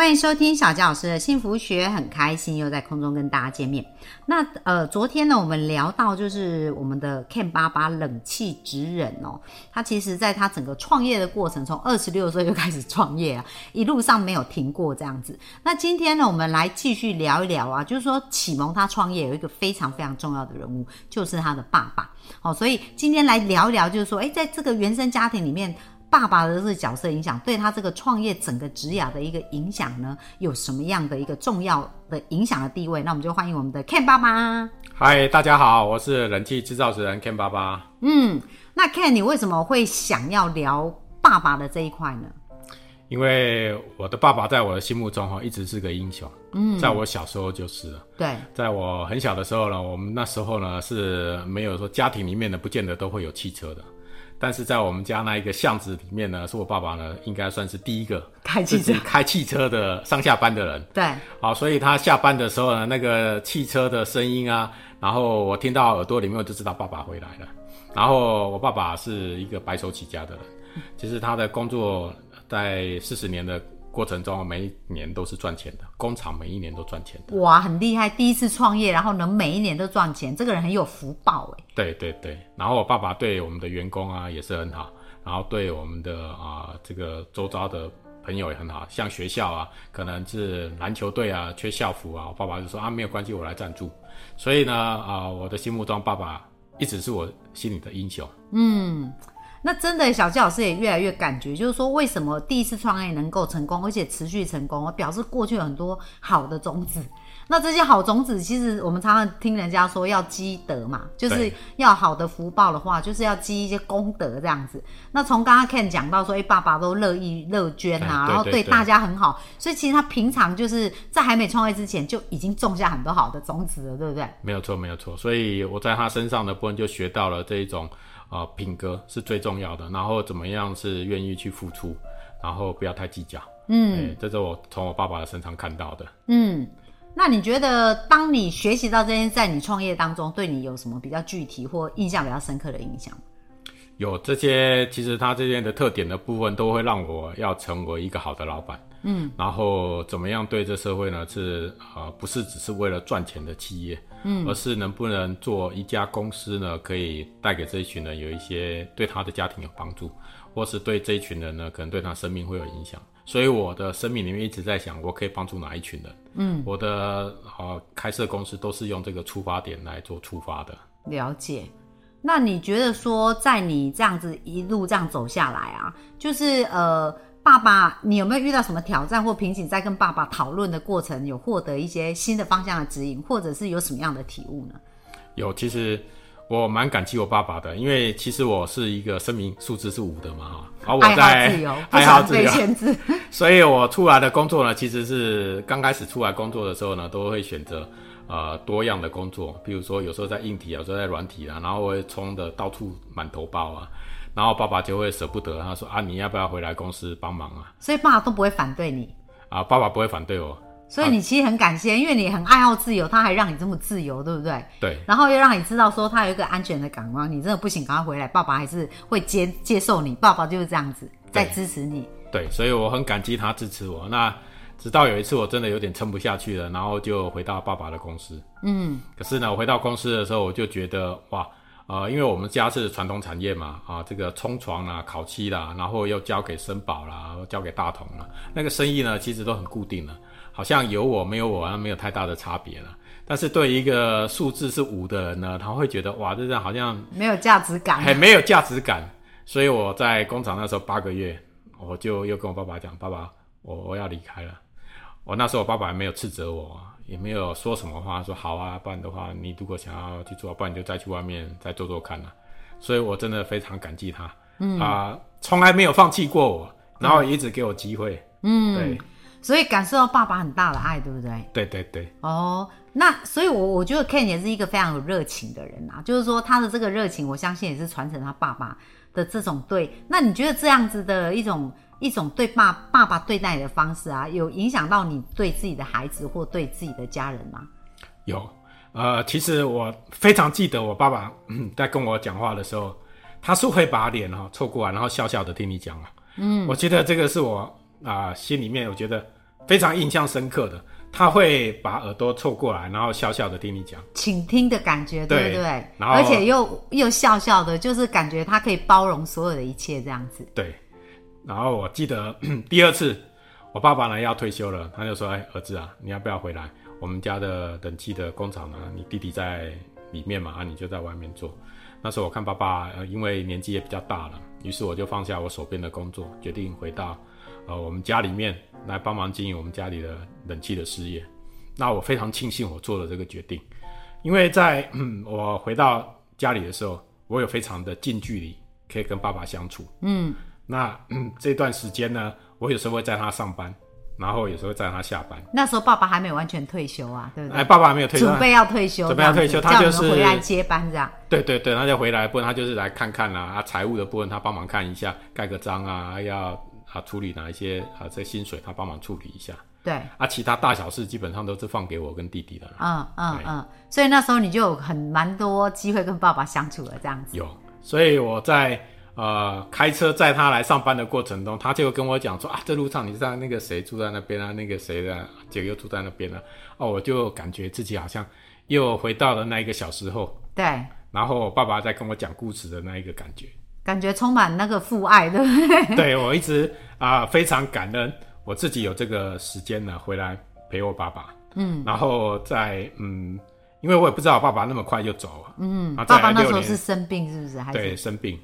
欢迎收听小佳老师的幸福学，很开心又在空中跟大家见面。那呃，昨天呢，我们聊到就是我们的 Ken 爸爸冷气直人哦，他其实在他整个创业的过程，从二十六岁就开始创业啊，一路上没有停过这样子。那今天呢，我们来继续聊一聊啊，就是说启蒙他创业有一个非常非常重要的人物，就是他的爸爸。好，所以今天来聊一聊，就是说，哎，在这个原生家庭里面。爸爸的这个角色影响，对他这个创业整个职涯的一个影响呢，有什么样的一个重要的影响的地位？那我们就欢迎我们的 Ken 爸爸。嗨，大家好，我是人气制造人 Ken 爸爸。嗯，那 Ken，你为什么会想要聊爸爸的这一块呢？因为我的爸爸在我的心目中哈，一直是个英雄。嗯，在我小时候就是了。对，在我很小的时候呢，我们那时候呢是没有说家庭里面呢，不见得都会有汽车的。但是在我们家那一个巷子里面呢，是我爸爸呢，应该算是第一个开汽车、开汽车的上下班的人。对，好，所以他下班的时候呢，那个汽车的声音啊，然后我听到耳朵里面，我就知道爸爸回来了。然后我爸爸是一个白手起家的人，其实他的工作在四十年的。过程中每一年都是赚钱的，工厂每一年都赚钱的。哇，很厉害！第一次创业，然后能每一年都赚钱，这个人很有福报哎。对对对，然后我爸爸对我们的员工啊也是很好，然后对我们的啊这个周遭的朋友也很好，像学校啊，可能是篮球队啊缺校服啊，我爸爸就说啊没有关系，我来赞助。所以呢啊，我的心目中爸爸一直是我心里的英雄。嗯。那真的，小纪老师也越来越感觉，就是说，为什么第一次创业能够成功，而且持续成功，表示过去有很多好的种子。那这些好种子，其实我们常常听人家说要积德嘛，就是要好的福报的话，就是要积一些功德这样子。那从刚刚 Ken 讲到说，哎，爸爸都乐意乐捐啊，然后对大家很好，所以其实他平常就是在还没创业之前就已经种下很多好的种子了，对不对？没有错，没有错。所以我在他身上的部分就学到了这一种。啊，品格是最重要的，然后怎么样是愿意去付出，然后不要太计较。嗯，这是我从我爸爸的身上看到的。嗯，那你觉得，当你学习到这些，在你创业当中，对你有什么比较具体或印象比较深刻的影响？有这些，其实他这些的特点的部分，都会让我要成为一个好的老板。嗯，然后怎么样对这社会呢？是啊，不是只是为了赚钱的企业。嗯，而是能不能做一家公司呢？可以带给这一群人有一些对他的家庭有帮助，或是对这一群人呢，可能对他生命会有影响。所以我的生命里面一直在想，我可以帮助哪一群人？嗯，我的呃开设公司都是用这个出发点来做出发的。了解。那你觉得说，在你这样子一路这样走下来啊，就是呃。爸爸，你有没有遇到什么挑战或瓶颈？在跟爸爸讨论的过程，有获得一些新的方向的指引，或者是有什么样的体悟呢？有，其实我蛮感激我爸爸的，因为其实我是一个生命数字是五的嘛，哈，爱好自由，爱好自由，所以我出来的工作呢，其实是刚开始出来工作的时候呢，都会选择呃多样的工作，比如说有时候在硬体，有时候在软体啊，然后会冲的到处满头包啊。然后爸爸就会舍不得，他说啊，你要不要回来公司帮忙啊？所以爸爸都不会反对你啊，爸爸不会反对我。所以你其实很感谢，因为你很爱好自由，他还让你这么自由，对不对？对。然后又让你知道说他有一个安全的港湾，你真的不行，赶快回来，爸爸还是会接接受你。爸爸就是这样子在支持你。对，所以我很感激他支持我。那直到有一次我真的有点撑不下去了，然后就回到爸爸的公司。嗯。可是呢，我回到公司的时候，我就觉得哇。啊，因为我们家是传统产业嘛，啊，这个冲床啦、烤漆啦，然后又交给森宝啦，交给大同啦，那个生意呢，其实都很固定了，好像有我没有我，没有太大的差别了。但是对一个数字是五的人呢，他会觉得哇，这人好像没有价值感，很没有价值感。所以我在工厂那时候八个月，我就又跟我爸爸讲，爸爸，我我要离开了。我那时候我爸爸还没有斥责我。也没有说什么话，说好啊，不然的话，你如果想要去做，不然你就再去外面再做做看啦。所以我真的非常感激他，嗯啊，从来没有放弃过我，然后一直给我机会，嗯，对，所以感受到爸爸很大的爱，对不对？对对对。哦，那所以，我我觉得 Ken 也是一个非常有热情的人啊，就是说他的这个热情，我相信也是传承他爸爸的这种对，那你觉得这样子的一种一种对爸爸爸对待你的方式啊，有影响到你对自己的孩子或对自己的家人吗？有，呃，其实我非常记得我爸爸在跟我讲话的时候，他是会把脸哈凑过来，然后笑笑的听你讲啊。嗯，我觉得这个是我啊心里面我觉得非常印象深刻的。他会把耳朵凑过来，然后笑笑的听你讲，倾听的感觉，对不对？然后而且又又笑笑的，就是感觉他可以包容所有的一切这样子。对。然后我记得 第二次我爸爸呢要退休了，他就说：“哎，儿子啊，你要不要回来？我们家的冷气的工厂呢，你弟弟在里面嘛，啊，你就在外面做。”那时候我看爸爸呃，因为年纪也比较大了，于是我就放下我手边的工作，决定回到。呃，我们家里面来帮忙经营我们家里的冷气的事业，那我非常庆幸我做了这个决定，因为在 我回到家里的时候，我有非常的近距离可以跟爸爸相处。嗯，那嗯这段时间呢，我有时候会在他上班，然后有时候在他下班。那时候爸爸还没有完全退休啊，对不对？哎，爸爸还没有退休，准备要退休，准备要退休，他就是回来接班这样。对对对，他就回来，不然他就是来看看啦，啊，财务的部分他帮忙看一下，盖个章啊，要。啊处理哪一些啊？这薪水他帮忙处理一下。对。啊，其他大小事基本上都是放给我跟弟弟的。嗯嗯嗯。所以那时候你就有很蛮多机会跟爸爸相处了，这样子。有。所以我在呃开车载他来上班的过程中，他就跟我讲说啊，这路上你知道那个谁住在那边啊，那个谁的姐又住在那边了。哦，我就感觉自己好像又回到了那一个小时候。对。然后爸爸在跟我讲故事的那一个感觉。感觉充满那个父爱，对不对？对我一直啊非常感恩，我自己有这个时间呢回来陪我爸爸。嗯，然后在嗯，因为我也不知道我爸爸那么快就走了。嗯，爸爸那时候是生病是不是？还对，生病，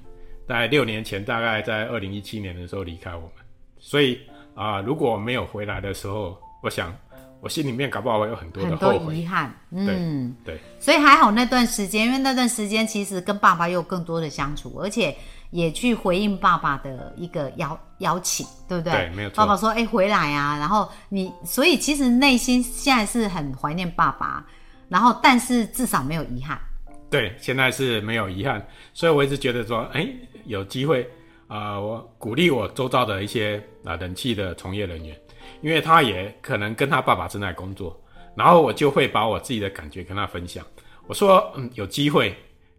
在六年前，大概在二零一七年的时候离开我们。所以啊，如果没有回来的时候，我想。我心里面搞不好会有很多很多遗憾，嗯，对，所以还好那段时间，因为那段时间其实跟爸爸有更多的相处，而且也去回应爸爸的一个邀邀请，对不对？对，没有错。爸爸说：“哎，回来啊！”然后你，所以其实内心现在是很怀念爸爸，然后但是至少没有遗憾。对，现在是没有遗憾，所以我一直觉得说，哎，有机会啊，我鼓励我周遭的一些啊冷气的从业人员。因为他也可能跟他爸爸正在工作，然后我就会把我自己的感觉跟他分享。我说，嗯，有机会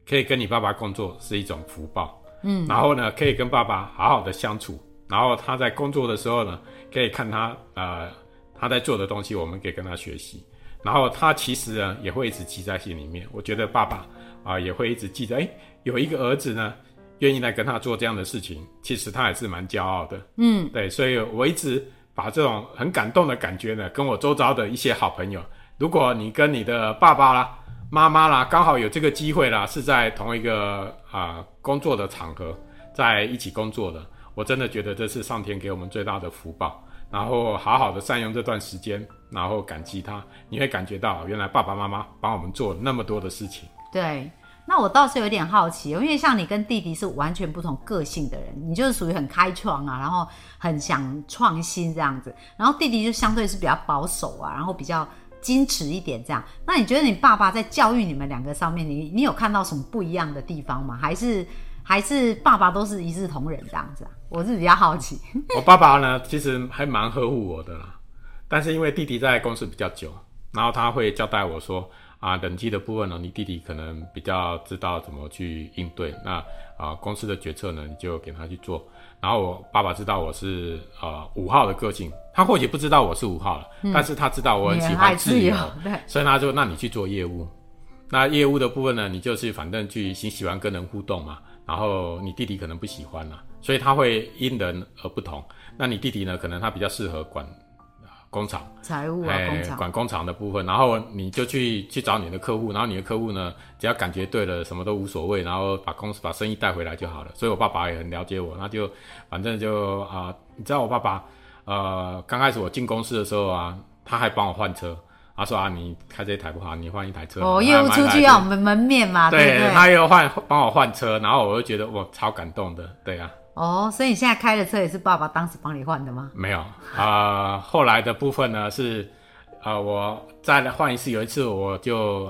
可以跟你爸爸工作是一种福报，嗯，然后呢，可以跟爸爸好好的相处，然后他在工作的时候呢，可以看他呃他在做的东西，我们可以跟他学习，然后他其实呢也会一直记在心里面。我觉得爸爸啊也会一直记得，哎，有一个儿子呢愿意来跟他做这样的事情，其实他也是蛮骄傲的，嗯，对，所以我一直。把这种很感动的感觉呢，跟我周遭的一些好朋友，如果你跟你的爸爸啦、妈妈啦，刚好有这个机会啦，是在同一个啊工作的场合，在一起工作的，我真的觉得这是上天给我们最大的福报。然后好好的善用这段时间，然后感激他，你会感觉到原来爸爸妈妈帮我们做那么多的事情。对。那我倒是有点好奇，因为像你跟弟弟是完全不同个性的人，你就是属于很开创啊，然后很想创新这样子，然后弟弟就相对是比较保守啊，然后比较矜持一点这样。那你觉得你爸爸在教育你们两个上面，你你有看到什么不一样的地方吗？还是还是爸爸都是一视同仁这样子啊？我是比较好奇。我爸爸呢，其实还蛮呵护我的啦，但是因为弟弟在公司比较久，然后他会交代我说。啊，等级的部分呢，你弟弟可能比较知道怎么去应对。那啊，公司的决策呢，你就给他去做。然后我爸爸知道我是呃五号的个性，他或许不知道我是五号了，但是他知道我很喜欢自由，所以他就那你去做业务。那业务的部分呢，你就是反正去喜喜欢跟人互动嘛。然后你弟弟可能不喜欢了，所以他会因人而不同。那你弟弟呢，可能他比较适合管。工厂财务啊，工厂管工厂的部分，然后你就去去找你的客户，然后你的客户呢，只要感觉对了，什么都无所谓，然后把公司把生意带回来就好了。所以我爸爸也很了解我，那就反正就啊，你知道我爸爸呃，刚开始我进公司的时候啊，他还帮我换车，他说啊，你开这台不好，你换一台车。哦，业务出去要门门面嘛，对，他又换帮我换车，然后我就觉得我超感动的，对呀。哦，所以你现在开的车也是爸爸当时帮你换的吗？没有啊，后来的部分呢是，啊，我再来换一次。有一次我就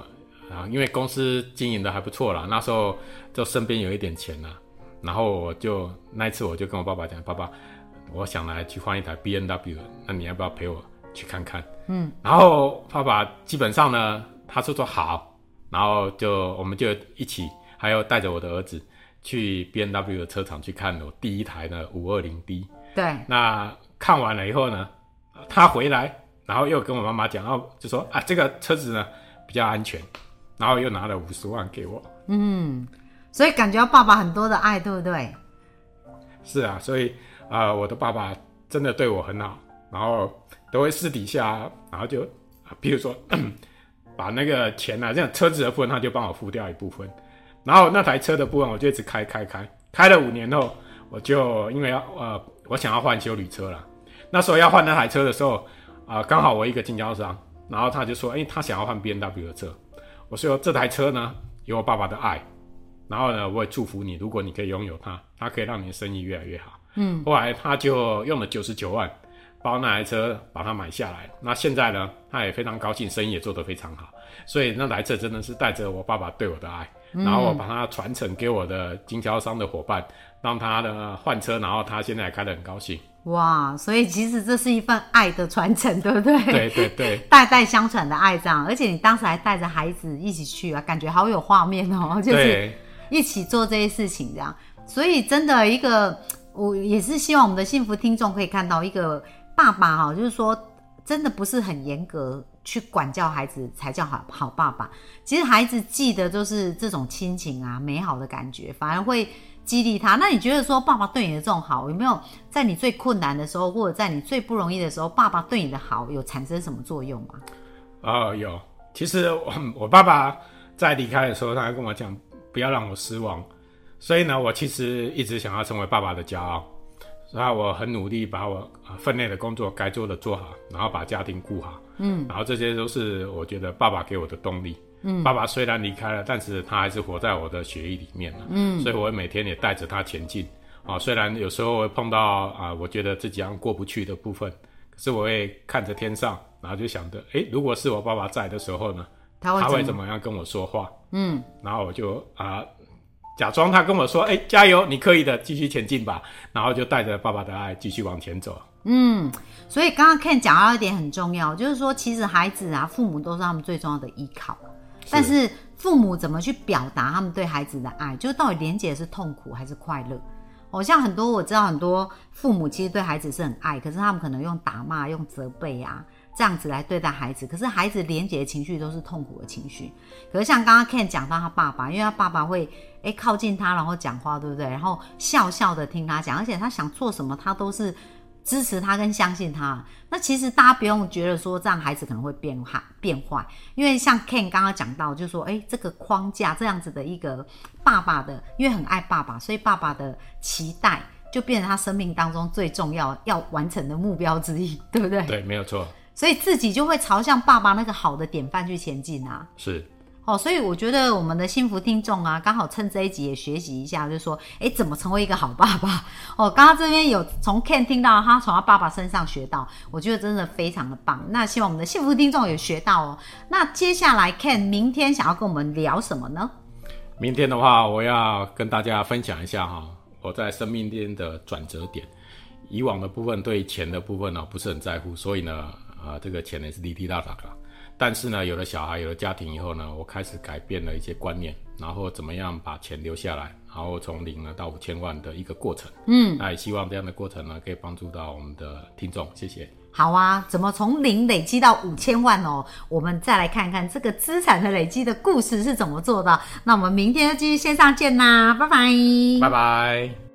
啊，因为公司经营的还不错啦，那时候就身边有一点钱啦，然后我就那一次我就跟我爸爸讲，爸爸，我想来去换一台 B N W，那你要不要陪我去看看？嗯，然后爸爸基本上呢，他说说好，然后就我们就一起，还有带着我的儿子去 B N W 的车厂去看我第一台呢五二零 D。对，那看完了以后呢，他回来，然后又跟我妈妈讲，然后就说啊，这个车子呢比较安全，然后又拿了五十万给我。嗯，所以感觉到爸爸很多的爱，对不对？是啊，所以啊、我的爸爸真的对我很好，然后都会私底下，然后就，啊比如说 把那个钱啊，这样车子的部分他就帮我付掉一部分，然后那台车的部分我就一直开开开，开了五年后，我就因为要呃，我想要换修理车了，那时候要换那台车的时候，啊、刚好我一个经销商，然后他就说，哎、他想要换 B N W 的车，我说这台车呢有我爸爸的爱，然后呢，我也祝福你，如果你可以拥有它，它可以让你的生意越来越好。嗯，后来他就用了九十九万包那台车把它买下来。那现在呢，他也非常高兴，生意也做得非常好。所以那台车真的是带着我爸爸对我的爱，然后我把它传承给我的经销商的伙伴，让他呢换车，然后他现在也开得很高兴。哇，所以其实这是一份爱的传承，对不对？对对对，代代相传的爱这样，而且你当时还带着孩子一起去啊，感觉好有画面哦，就是一起做这些事情这样。所以真的一个，我也是希望我们的幸福听众可以看到一个爸爸哈，就是说真的不是很严格去管教孩子才叫好好爸爸。其实孩子记得就是这种亲情啊，美好的感觉，反而会激励他。那你觉得说爸爸对你的这种好，有没有在你最困难的时候，或者在你最不容易的时候，爸爸对你的好有产生什么作用吗？哦，有。其实我我爸爸在离开的时候，他还跟我讲，不要让我失望。所以呢，我其实一直想要成为爸爸的骄傲，然后我很努力把我啊分内的工作该做的做好，然后把家庭顾好，嗯，然后这些都是我觉得爸爸给我的动力。嗯，爸爸虽然离开了，但是他还是活在我的血液里面了。嗯，所以我每天也带着他前进。啊，虽然有时候会碰到啊，我觉得自己好像过不去的部分，可是我会看着天上，然后就想着，诶，如果是我爸爸在的时候呢，他会怎么样跟我说话？嗯，然后我就啊、假装他跟我说，哎、加油，你可以的，继续前进吧。然后就带着爸爸的爱继续往前走。嗯所以刚刚 Ken 讲到一点很重要，就是说其实孩子啊，父母都是他们最重要的依靠，但是父母怎么去表达他们对孩子的爱，就是到底连接是痛苦还是快乐？哦，像很多我知道很多父母其实对孩子是很爱，可是他们可能用打骂、用责备啊这样子来对待孩子，可是孩子连结的情绪都是痛苦的情绪。可是像刚刚 Ken 讲到他爸爸，因为他爸爸会诶靠近他，然后讲话，对不对？然后笑笑的听他讲，而且他想做什么，他都是支持他跟相信他。那其实大家不用觉得说这样孩子可能会变坏变坏，因为像 Ken 刚刚讲到，就是说，诶，这个框架这样子的一个爸爸的，因为很爱爸爸，所以爸爸的期待就变成他生命当中最重要要完成的目标之一，对不对？对，没有错，所以自己就会朝向爸爸那个好的典范去前进啊。是哦，所以我觉得我们的幸福听众啊，刚好趁这一集也学习一下，就是说，哎，怎么成为一个好爸爸？哦，刚刚这边有从 Ken 听到他从他爸爸身上学到，我觉得真的非常的棒。那希望我们的幸福听众也学到哦。那接下来 Ken 明天想要跟我们聊什么呢？明天的话，我要跟大家分享一下哈，我在生命间的转折点。以往的部分对钱的部分呢不是很在乎，所以呢，啊、这个钱也是滴滴答答的。但是呢，有了小孩，有了家庭以后呢，我开始改变了一些观念，然后怎么样把钱留下来，然后从零呢到五千万的一个过程。嗯，那也希望这样的过程呢，可以帮助到我们的听众。谢谢。好啊，怎么从零累积到五千万哦？我们再来看看这个资产的累积的故事是怎么做的。那我们明天就继续线上见啦，拜拜，拜拜。